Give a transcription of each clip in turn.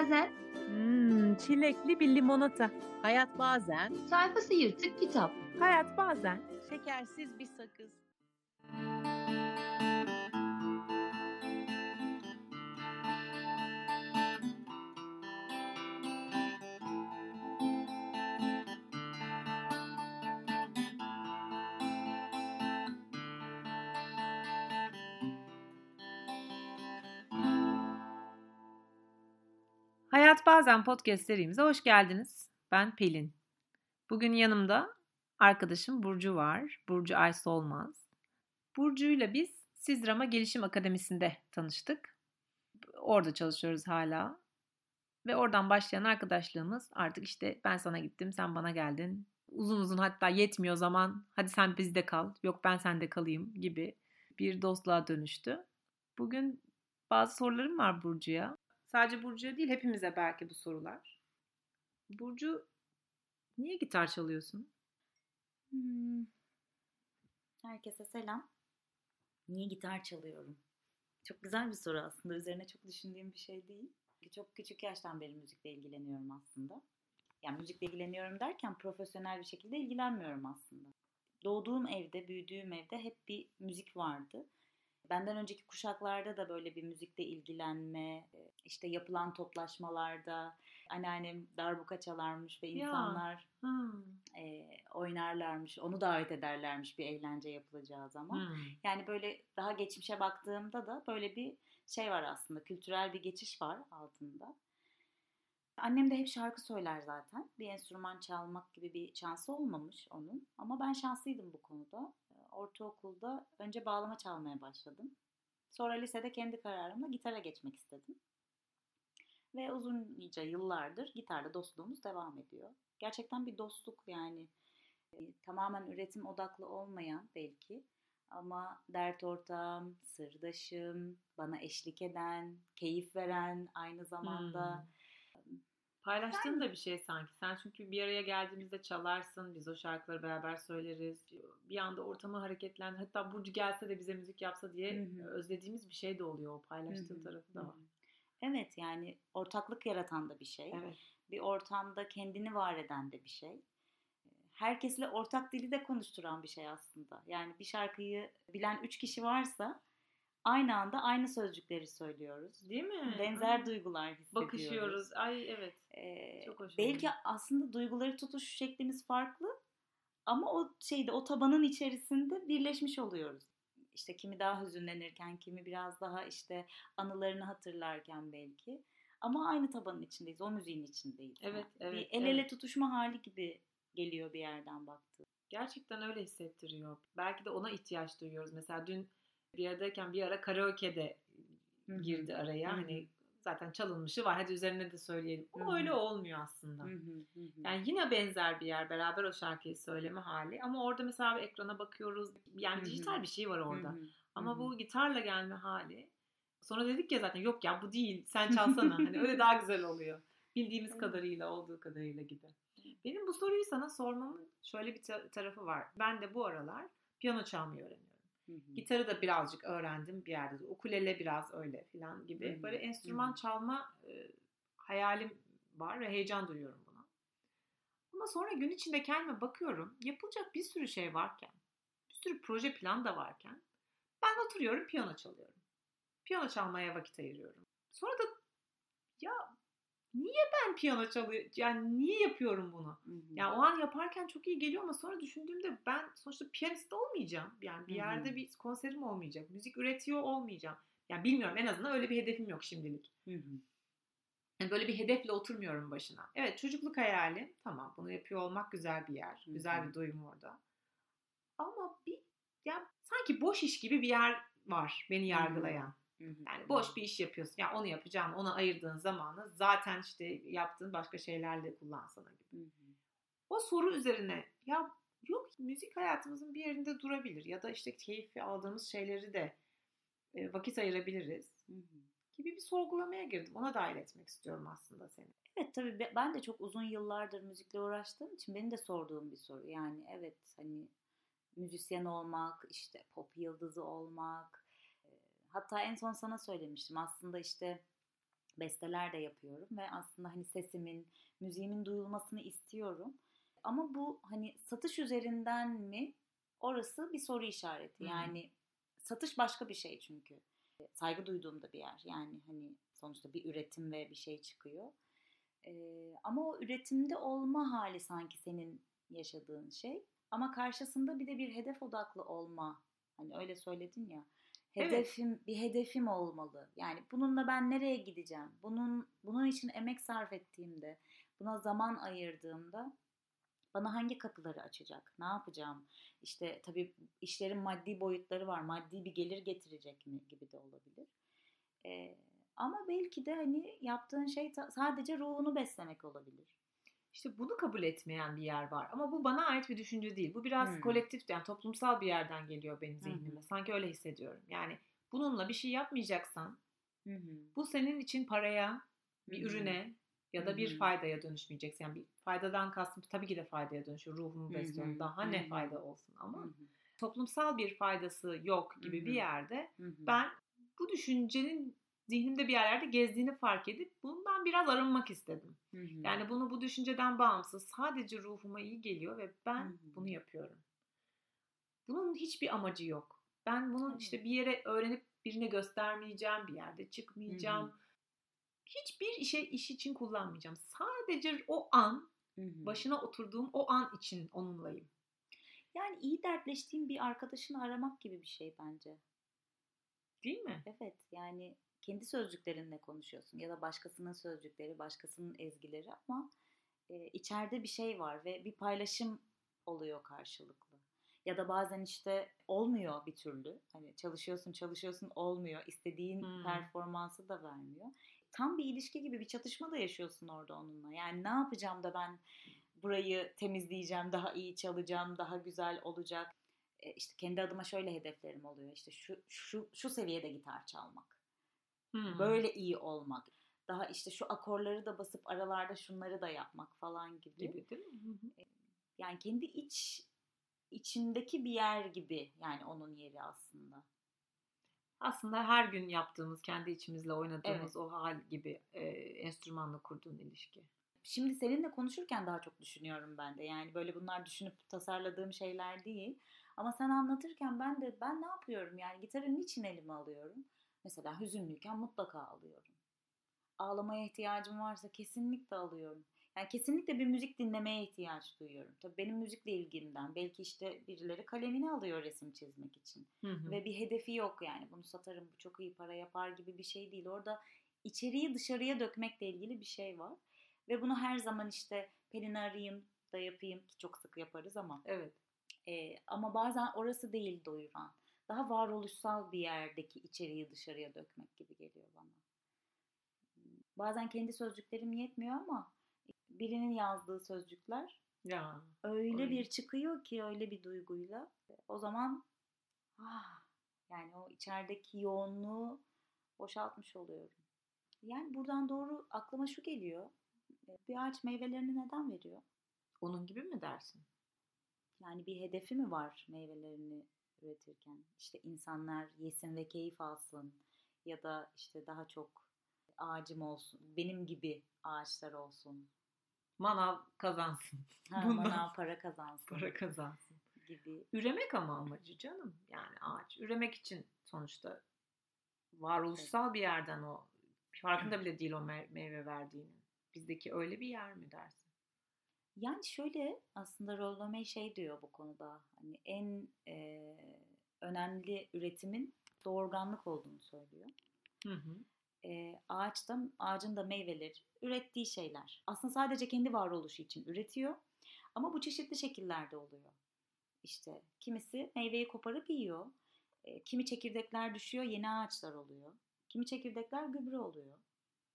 bazen, Hmm, çilekli bir limonata. Hayat bazen, sayfası yırtık kitap. hayat bazen şekersiz bir sakız. Hayat Bazen podcast serimize hoş geldiniz. Ben Pelin. Bugün yanımda arkadaşım Burcu var. Burcu Ay Solmaz. Burcu'yla biz Sizrama Gelişim Akademisi'nde tanıştık. Orada çalışıyoruz hala. Ve oradan başlayan arkadaşlığımız artık işte ben sana gittim, sen bana geldin. Uzun uzun hatta yetmiyor zaman hadi sen bizde kal, yok ben sende kalayım gibi bir dostluğa dönüştü. Bugün bazı sorularım var Burcu'ya. Sadece Burcu'ya değil hepimize belki bu sorular. Burcu niye gitar çalıyorsun? Hmm. Herkese selam. Niye gitar çalıyorum? Çok güzel bir soru aslında. Üzerine çok düşündüğüm bir şey değil. Çok küçük yaştan beri müzikle ilgileniyorum aslında. Yani müzikle ilgileniyorum derken profesyonel bir şekilde ilgilenmiyorum aslında. Doğduğum evde, büyüdüğüm evde hep bir müzik vardı. Benden önceki kuşaklarda da böyle bir müzikle ilgilenme, işte yapılan toplaşmalarda anneannem darbuka çalarmış ve Ya. insanlar Hmm. e, oynarlarmış, onu davet ederlermiş bir eğlence yapılacağı zaman. Hmm. Yani böyle daha geçmişe baktığımda da böyle bir şey var aslında, kültürel bir geçiş var altında. Annem de hep şarkı söyler zaten. Bir enstrüman çalmak gibi bir şansı olmamış onun. Ama ben şanslıydım bu konuda. Ortaokulda önce bağlama çalmaya başladım. Sonra lisede kendi kararımla gitara geçmek istedim. Ve uzunca yıllardır gitarla dostluğumuz devam ediyor. Gerçekten bir dostluk yani. E, tamamen üretim odaklı olmayan belki ama dert ortağım, sırdaşım, bana eşlik eden, keyif veren aynı zamanda. Paylaştığın da bir şey sanki. Sen çünkü bir araya geldiğimizde çalarsın. Biz o şarkıları beraber söyleriz. Bir anda ortamı hareketlendir. Hatta Burcu gelse de bize müzik yapsa diye Hı hı. özlediğimiz bir şey de oluyor. O paylaştığın Hı hı, tarafı da var. Evet yani ortaklık yaratan da bir şey. Evet. Bir ortamda kendini var eden de bir şey. Herkesle ortak dili de konuşturan bir şey aslında. Yani bir şarkıyı bilen üç kişi varsa aynı anda aynı sözcükleri söylüyoruz. Değil mi? Benzer Hı. duygular hissediyoruz. Bakışıyoruz. Ay evet. Ee, Çok hoş belki oluyor. aslında duyguları tutuş şeklimiz farklı ama o şeyde o tabanın içerisinde birleşmiş oluyoruz. İşte kimi daha hüzünlenirken, kimi biraz daha işte anılarını hatırlarken belki. Ama aynı tabanın içindeyiz, o müziğin içindeyiz. Evet, yani. evet, Bir el ele evet. tutuşma hali gibi geliyor bir yerden baktığında. Gerçekten öyle hissettiriyor. Belki de ona ihtiyaç duyuyoruz. Mesela dün bir aradayken bir ara karaoke'de Hı hı. girdi araya. Hı. Hani zaten çalınmışı var. Hadi üzerine de söyleyelim. Ama hı. öyle olmuyor aslında. Hı. Yani yine benzer bir yer beraber o şarkıyı söyleme hali ama orada mesela bir ekrana bakıyoruz yani dijital bir şey var orada ama bu gitarla gelme hali sonra dedik ya zaten yok ya bu değil sen çalsana hani öyle daha güzel oluyor bildiğimiz kadarıyla olduğu kadarıyla gibi. Benim bu soruyu sana sormamın şöyle bir ta- tarafı var ben de bu aralar piyano çalmayı öğreniyorum. Hı hı. Gitarı da birazcık öğrendim bir yerde. Ukulele biraz öyle falan gibi. Hı hı, Böyle hı enstrüman hı. çalma e, hayalim var ve heyecan duyuyorum buna. Ama sonra gün içinde kendime bakıyorum. Yapılacak bir sürü şey varken, bir sürü proje plan da varken ben oturuyorum piyano çalıyorum. Piyano çalmaya vakit ayırıyorum. Sonra da ya niye ben piyano çalıyorum? Yani niye yapıyorum bunu? Hı hı. Yani o an yaparken çok iyi geliyor ama sonra düşündüğümde ben sonuçta piyanist olmayacağım. Yani bir Hı hı. yerde bir konserim olmayacak. Müzik üretiyor olmayacağım. Yani bilmiyorum en azından öyle bir hedefim yok şimdilik. Hı hı. Yani böyle bir hedefle oturmuyorum başına. Evet çocukluk hayali tamam bunu yapıyor olmak güzel bir yer. Hı Güzel hı. bir duyum orada. Ama bir ya sanki boş iş gibi bir yer var beni yargılayan. Hı hı. Yani boş bir iş yapıyorsun. Ya onu yapacağın, ona ayırdığın zamanı zaten işte yaptığın başka şeylerle kullansana gibi. O soru üzerine ya yok müzik hayatımızın bir yerinde durabilir ya da işte keyfi aldığımız şeyleri de vakit ayırabiliriz gibi bir sorgulamaya girdim. Ona dahil etmek istiyorum aslında seni. Evet tabii be- ben de çok uzun yıllardır müzikle uğraştığım için benim de sorduğum bir soru. Yani evet hani müzisyen olmak, işte pop yıldızı olmak. E, Hatta en son sana söylemiştim aslında işte besteler de yapıyorum ve aslında hani sesimin, müziğimin duyulmasını istiyorum. Ama bu hani satış üzerinden mi? Orası bir soru işareti. Yani satış başka bir şey çünkü. Saygı duyduğum da bir yer. Yani hani sonuçta bir üretim ve bir şey çıkıyor. Ee, ama o üretimde olma hali sanki senin yaşadığın şey. Ama karşısında bir de bir hedef odaklı olma. Hani öyle söyledin ya. Evet. Hedefim bir hedefim olmalı. Yani bununla ben nereye gideceğim? Bunun bunun için emek sarf ettiğimde, buna zaman ayırdığımda bana hangi kapıları açacak? Ne yapacağım? İşte tabii işlerin maddi boyutları var. Maddi bir gelir getirecek mi gibi de olabilir. Ee, ama belki de hani yaptığın şey sadece ruhunu beslemek olabilir. İşte bunu kabul etmeyen bir yer var. Ama bu bana ait bir düşünce değil. Bu biraz Hmm. kolektif yani toplumsal bir yerden geliyor benim zihnime. hı. Sanki öyle hissediyorum. Yani bununla bir şey yapmayacaksan hı. bu senin için paraya, bir ürüne ya da bir faydaya dönüşmeyeceksin. Yani bir faydadan kastım tabii ki de faydaya dönüşüyor. Ruhumu besliyorum. Daha ne fayda olsun ama toplumsal bir faydası yok gibi bir yerde ben bu düşüncenin zihnimde bir yerlerde gezdiğini fark edip bundan biraz arınmak istedim. Hı hı. Yani bunu bu düşünceden bağımsız sadece ruhuma iyi geliyor ve ben Hı hı. bunu yapıyorum. Bunun hiçbir amacı yok. Ben bunun Evet. işte bir yere öğrenip birine göstermeyeceğim, bir yerde çıkmayacağım. Hı hı. Hiçbir işe iş için kullanmayacağım. Sadece o an Hı hı. başına oturduğum o an için onunlayım. Yani iyi dertleştiğin bir arkadaşını aramak gibi bir şey bence. Değil mi? Evet yani kendi sözcüklerinle konuşuyorsun ya da başkasının sözcükleri, başkasının ezgileri ama e, içeride bir şey var ve bir paylaşım oluyor karşılıklı. Ya da bazen işte olmuyor bir türlü. Hani çalışıyorsun çalışıyorsun olmuyor. İstediğin Hmm. performansı da vermiyor. Tam bir ilişki gibi bir çatışma da yaşıyorsun orada onunla. Yani ne yapacağım da ben burayı temizleyeceğim, daha iyi çalacağım, daha güzel olacak. E, işte kendi adıma şöyle hedeflerim oluyor. İşte şu şu şu seviyede gitar çalmak. Hmm. Böyle iyi olmak. Daha işte şu akorları da basıp aralarda şunları da yapmak falan gibi. gibi değil mi? Yani kendi iç içimdeki bir yer gibi yani onun yeri aslında. Aslında her gün yaptığımız, kendi içimizle oynadığımız Evet. o hal gibi e, enstrümanla kurduğun ilişki. Şimdi seninle konuşurken daha çok düşünüyorum ben de. Yani böyle bunlar düşünüp tasarladığım şeyler değil. Ama sen anlatırken ben de ben ne yapıyorum? Yani gitarı niçin elime alıyorum? Mesela hüzünlüyken mutlaka alıyorum. Ağlamaya ihtiyacım varsa kesinlikle alıyorum. Yani kesinlikle bir müzik dinlemeye ihtiyaç duyuyorum. Tabii benim müzikle ilgimden. Belki işte birileri kalemini alıyor resim çizmek için. Hı hı. Ve bir hedefi yok yani. Bunu satarım, bu çok iyi para yapar gibi bir şey değil. Orada içeriği dışarıya dökmekle ilgili bir şey var. Ve bunu her zaman işte Pelin'i arayayım da yapayım ki çok sık yaparız ama. Evet. e, ama bazen orası değil doyuran. Daha varoluşsal bir yerdeki içeriği dışarıya dökmek gibi geliyor bana. Bazen kendi sözcüklerim yetmiyor ama birinin yazdığı sözcükler Ya. öyle Öyle. bir çıkıyor ki öyle bir duyguyla. O zaman ah, yani o içerideki yoğunluğu boşaltmış oluyorum. Yani buradan doğru aklıma şu geliyor. E, Bir ağaç meyvelerini neden veriyor? Onun gibi mi dersin? Yani bir hedefi mi var meyvelerini üretirken? İşte insanlar yesin ve keyif alsın ya da işte daha çok ağacım olsun, benim gibi ağaçlar olsun. Manav kazansın. Ha, Bundan bana para kazansın Para kazansın. gibi. Üremek ama amacı canım. Yani ağaç. Üremek için sonuçta varoluşsal bir yerden o. Farkında bile değil o me- meyve verdiğinin. Bizdeki öyle bir yer mi dersin? Yani şöyle aslında Rollo şey diyor bu konuda. Hani en e, önemli üretimin doğurganlık olduğunu söylüyor. Hı hı. E, ağaçta, ağacın da meyveleri ürettiği şeyler. Aslında sadece kendi varoluşu için üretiyor. Ama bu çeşitli şekillerde oluyor. İşte kimisi meyveyi koparıp yiyor. E, kimi çekirdekler düşüyor, yeni ağaçlar oluyor. Kimi çekirdekler gübre oluyor.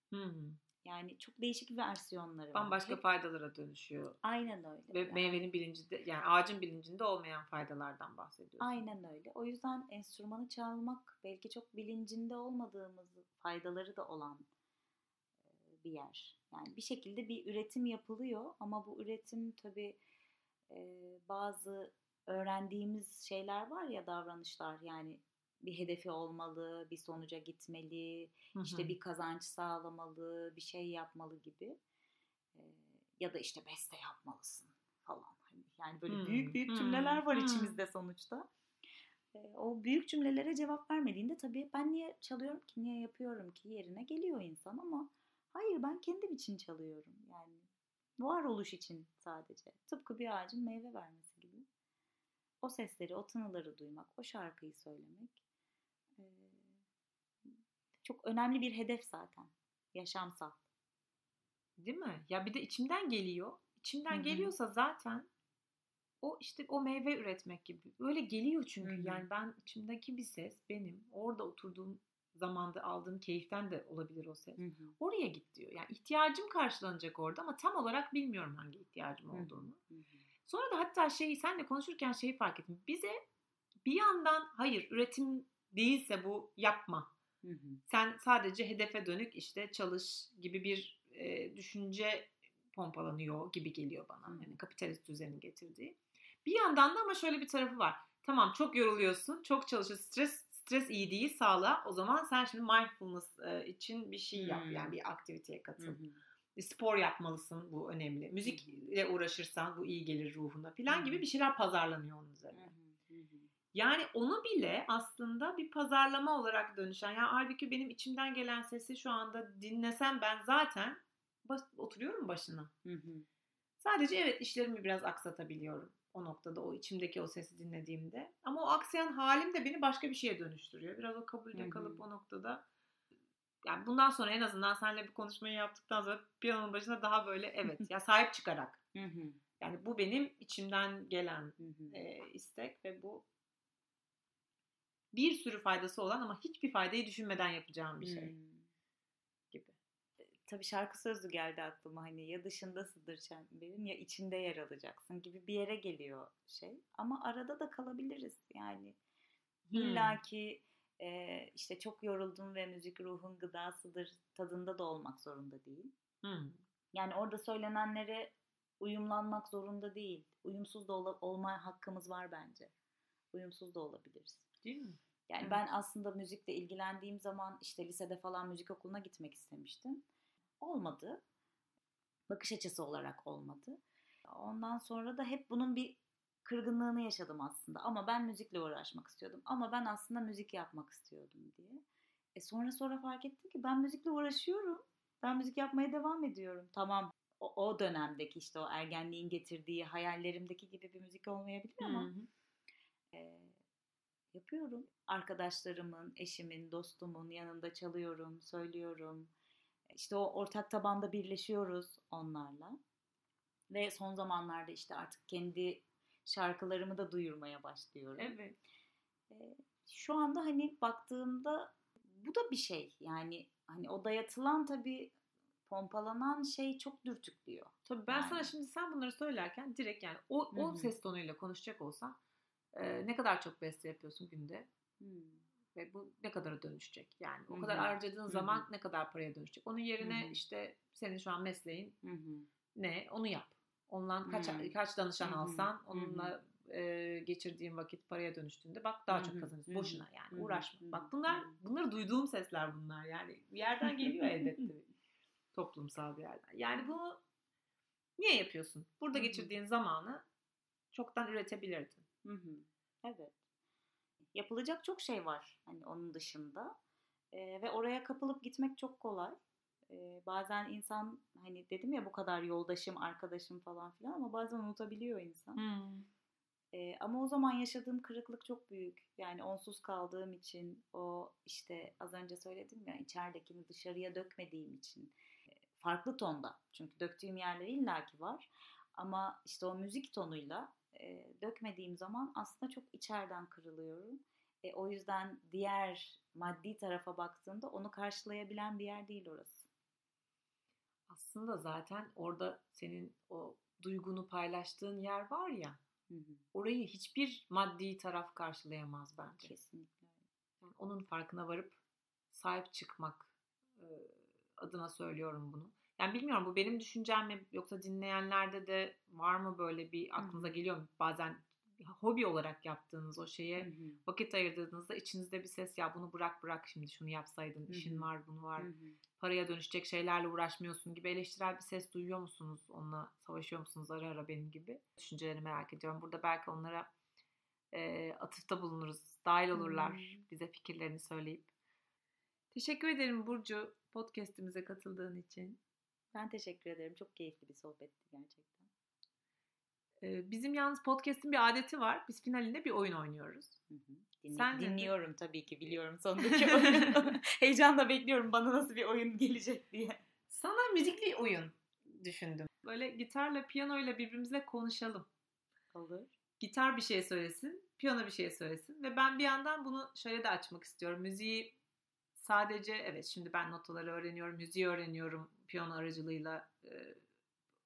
Hı hı. Yani çok değişik versiyonları var. Bambaşka Hep- faydalara dönüşüyor. Aynen öyle. Ve Yani- meyvenin bilincinde yani ağacın bilincinde olmayan faydalardan bahsediyorsun. Aynen öyle. O yüzden enstrümanı çalmak belki çok bilincinde olmadığımız faydaları da olan bir yer. Yani bir şekilde bir üretim yapılıyor ama bu üretim tabii bazı öğrendiğimiz şeyler var ya davranışlar yani bir hedefi olmalı, bir sonuca gitmeli, işte bir kazanç sağlamalı, bir şey yapmalı gibi. Ee, ya da işte beste yapmalısın falan. Hani yani böyle hmm. büyük büyük cümleler var hmm. içimizde sonuçta. Ee, o büyük cümlelere cevap vermediğinde tabii ben niye çalıyorum ki, niye yapıyorum ki yerine geliyor insan ama hayır ben kendim için çalıyorum. Yani varoluş için sadece. Tıpkı bir ağacın meyve vermesi gibi. O sesleri, o tınıları duymak, o şarkıyı söylemek çok önemli bir hedef zaten. Yaşamsal. Değil mi? Ya bir de içimden geliyor. İçimden Hı-hı. geliyorsa zaten o işte o meyve üretmek gibi. Öyle geliyor çünkü. Hı-hı. Yani ben içimdeki bir ses benim orada oturduğum zamanda aldığım keyiften de olabilir o ses. Hı hı. Oraya git diyor. Yani ihtiyacım karşılanacak orada ama tam olarak bilmiyorum hangi ihtiyacım olduğunu. Hı hı. Sonra da hatta şeyi senle konuşurken şeyi fark ettim. Bize bir yandan hayır üretim değilse bu yapma. Hı hı. Sen sadece hedefe dönük işte çalış gibi bir e, düşünce pompalanıyor gibi geliyor bana. Yani kapitalist düzenin getirdiği. Bir yandan da ama şöyle bir tarafı var. Tamam çok yoruluyorsun, çok çalışıyorsun, stres stres iyi değil sağla. O zaman sen şimdi mindfulness e, için bir şey yap. Hmm. Yani bir aktiviteye katıl. Hmm. Spor yapmalısın bu önemli. Müzikle uğraşırsan bu iyi gelir ruhuna falan hmm. gibi bir şeyler pazarlanıyor onun üzerine. Hmm. Yani onu bile aslında bir pazarlama olarak dönüşen. Yani halbuki benim içimden gelen sesi şu anda dinlesem ben zaten bas- oturuyorum başına. Hı hı. Sadece evet işlerimi biraz aksatabiliyorum o noktada o içimdeki o sesi dinlediğimde. Ama o aksayan halim de beni başka bir şeye dönüştürüyor. Biraz o kabulde Hı-hı. kalıp o noktada yani bundan sonra en azından seninle bir konuşmayı yaptıktan sonra piyanonun başında daha böyle evet ya sahip çıkarak. Hı-hı. Yani bu benim içimden gelen e, istek ve bu bir sürü faydası olan ama hiçbir faydayı düşünmeden yapacağım bir şey. Hmm tabii şarkı sözü geldi aklıma hani ya dışındasındır çemberin ya içinde yer alacaksın gibi bir yere geliyor şey. Ama arada da kalabiliriz yani. Hmm. İlla ki e, işte çok yoruldum ve müzik ruhun gıdasıdır tadında da olmak zorunda değil. Hmm. Yani orada söylenenlere uyumlanmak zorunda değil. Uyumsuz da ol- olma hakkımız var bence. Uyumsuz da olabiliriz. Değil mi? Yani evet. ben aslında müzikle ilgilendiğim zaman işte lisede falan müzik okuluna gitmek istemiştim olmadı. Bakış açısı olarak olmadı. Ondan sonra da hep bunun bir kırgınlığını yaşadım aslında. Ama ben müzikle uğraşmak istiyordum. Ama ben aslında müzik yapmak istiyordum diye. E sonra sonra fark ettim ki ben müzikle uğraşıyorum. Ben müzik yapmaya devam ediyorum. Tamam o, o dönemdeki işte o ergenliğin getirdiği hayallerimdeki gibi bir müzik olmayabilir ama e, yapıyorum. Arkadaşlarımın, eşimin, dostumun yanında çalıyorum, söylüyorum. İşte o ortak tabanda birleşiyoruz onlarla. Ve son zamanlarda işte artık kendi şarkılarımı da duyurmaya başlıyorum. Evet. Şu anda hani baktığımda bu da bir şey. Yani hani o dayatılan tabii pompalanan şey çok dürtüklüyor. Tabii ben yani. sana şimdi sen bunları söylerken direkt yani o, o ses tonuyla konuşacak olsam e, ne kadar çok beste yapıyorsun günde? Hmm. Ve bu ne kadara dönüşecek? Yani o kadar harcadığın zaman Hı-hı. ne kadar paraya dönüşecek? Onun yerine Hı-hı. işte senin şu an mesleğin Hı-hı. ne? Onu yap. Ondan kaç Hı-hı. kaç danışan Hı-hı. alsan onunla e, geçirdiğin vakit paraya dönüştüğünde bak daha Hı-hı. çok kazanırsın. Boşuna yani Hı-hı. uğraşma. Hı-hı. Bak bunlar bunları duyduğum sesler bunlar. Yani bir yerden geliyor elbette. Toplumsal bir yerden. Yani bunu niye yapıyorsun? Burada geçirdiğin zamanı çoktan üretebilirdin. Hı-hı. Evet yapılacak çok şey var hani onun dışında. E, ve oraya kapılıp gitmek çok kolay. E, bazen insan hani dedim ya bu kadar yoldaşım, arkadaşım falan filan ama bazen unutabiliyor insan. Hmm. E, ama o zaman yaşadığım kırıklık çok büyük. Yani onsuz kaldığım için o işte az önce söyledim ya içeridekini dışarıya dökmediğim için farklı tonda. Çünkü döktüğüm yerler illaki var. Ama işte o müzik tonuyla e, dökmediğim zaman aslında çok içeriden kırılıyorum. E, o yüzden diğer maddi tarafa baktığımda onu karşılayabilen bir yer değil orası. Aslında zaten orada senin o duygunu paylaştığın yer var ya. Hı hı. Orayı hiçbir maddi taraf karşılayamaz bence. Kesinlikle. Yani onun farkına varıp sahip çıkmak e, adına söylüyorum bunu. Yani bilmiyorum bu benim düşüncem mi yoksa dinleyenlerde de var mı böyle bir aklınıza geliyor mu? Bazen hobi olarak yaptığınız o şeye Hı hı. vakit ayırdığınızda içinizde bir ses ya bunu bırak bırak şimdi şunu yapsaydın işin hı. var bunu var Hı hı. paraya dönüşecek şeylerle uğraşmıyorsun gibi eleştirel bir ses duyuyor musunuz? Onunla savaşıyor musunuz ara ara benim gibi? Düşüncelerini merak ediyorum. Burada belki onlara e, atıfta bulunuruz. Dahil olurlar Hmm. bize fikirlerini söyleyip. Teşekkür ederim Burcu podcast'imize katıldığın için. Ben teşekkür ederim. Çok keyifli bir sohbetti gerçekten. E, bizim yalnız podcast'in bir adeti var. Biz finalinde bir oyun oynuyoruz. Hı hı. Dinli- Sen de- dinliyorum tabii ki biliyorum sonundaki oyunu. Heyecanla bekliyorum bana nasıl bir oyun gelecek diye. Sana müzikli oyun düşündüm. Böyle gitarla piyanoyla birbirimizle konuşalım. Olur. gitar bir şey söylesin, piyano bir şey söylesin ve ben bir yandan bunu şöyle de açmak istiyorum. Müziği sadece evet şimdi ben notaları öğreniyorum, müziği öğreniyorum piyano aracılığıyla e,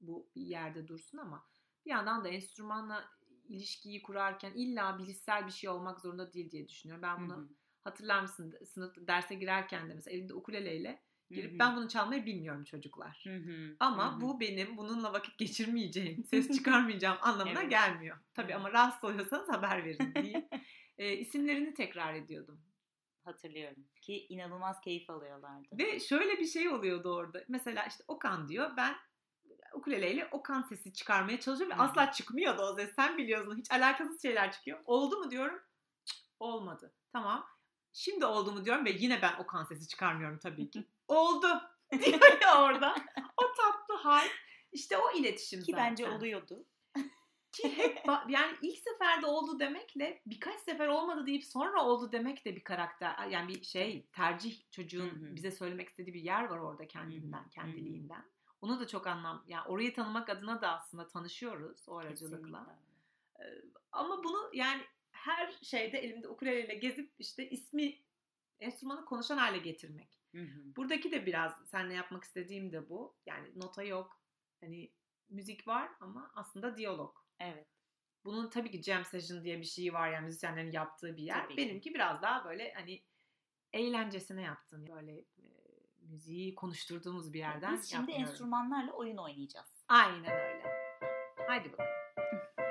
bu bir yerde dursun ama bir yandan da enstrümanla ilişkiyi kurarken illa bilişsel bir şey olmak zorunda değil diye düşünüyorum. Ben bunu Hı hı. hatırlar mısın sınıf derse girerken de mesela elinde ukuleleyle girip ben bunu çalmayı bilmiyorum çocuklar. Ama bu benim bununla vakit geçirmeyeceğim, ses çıkarmayacağım anlamına Evet. gelmiyor. Tabii ama rahatsız oluyorsanız haber verin diye. e, isimlerini tekrar ediyordum. Hatırlıyorum ki inanılmaz keyif alıyorlardı. Ve şöyle bir şey oluyordu orada. Mesela işte Okan diyor ben ukuleleyle Okan sesi çıkarmaya çalışıyorum ve asla çıkmıyordu o ses. Sen biliyorsun hiç alakasız şeyler çıkıyor. Oldu mu diyorum. Cık, olmadı. Tamam. Şimdi oldu mu diyorum ve yine ben Okan sesi çıkarmıyorum tabii ki. oldu diyor ya orada. O tatlı hal. İşte o iletişim Ki zaten. bence oluyordu. Ki hep yani ilk seferde oldu demekle birkaç sefer olmadı deyip sonra oldu demek de bir karakter. Yani bir şey tercih çocuğun Hı hı. bize söylemek istediği bir yer var orada kendinden, Hı hı. kendiliğinden. Onu da çok anlam yani orayı tanımak adına da aslında tanışıyoruz o aracılıkla. Ee, Ama bunu yani her şeyde elimde ukuleleyle gezip işte ismi enstrümanı konuşan hale getirmek. Hı hı. Buradaki de biraz seninle yapmak istediğim de bu. Yani nota yok. Hani müzik var ama aslında diyalog. Evet. Bunun tabii ki jam session diye bir şey var yani müzisyenlerin yaptığı bir yer. Tabii ki. Benimki biraz daha böyle hani eğlencesine yaptım. Böyle e, müziği konuşturduğumuz bir yerden Biz şimdi enstrümanlarla oyun oynayacağız. Aynen öyle. Haydi bakalım.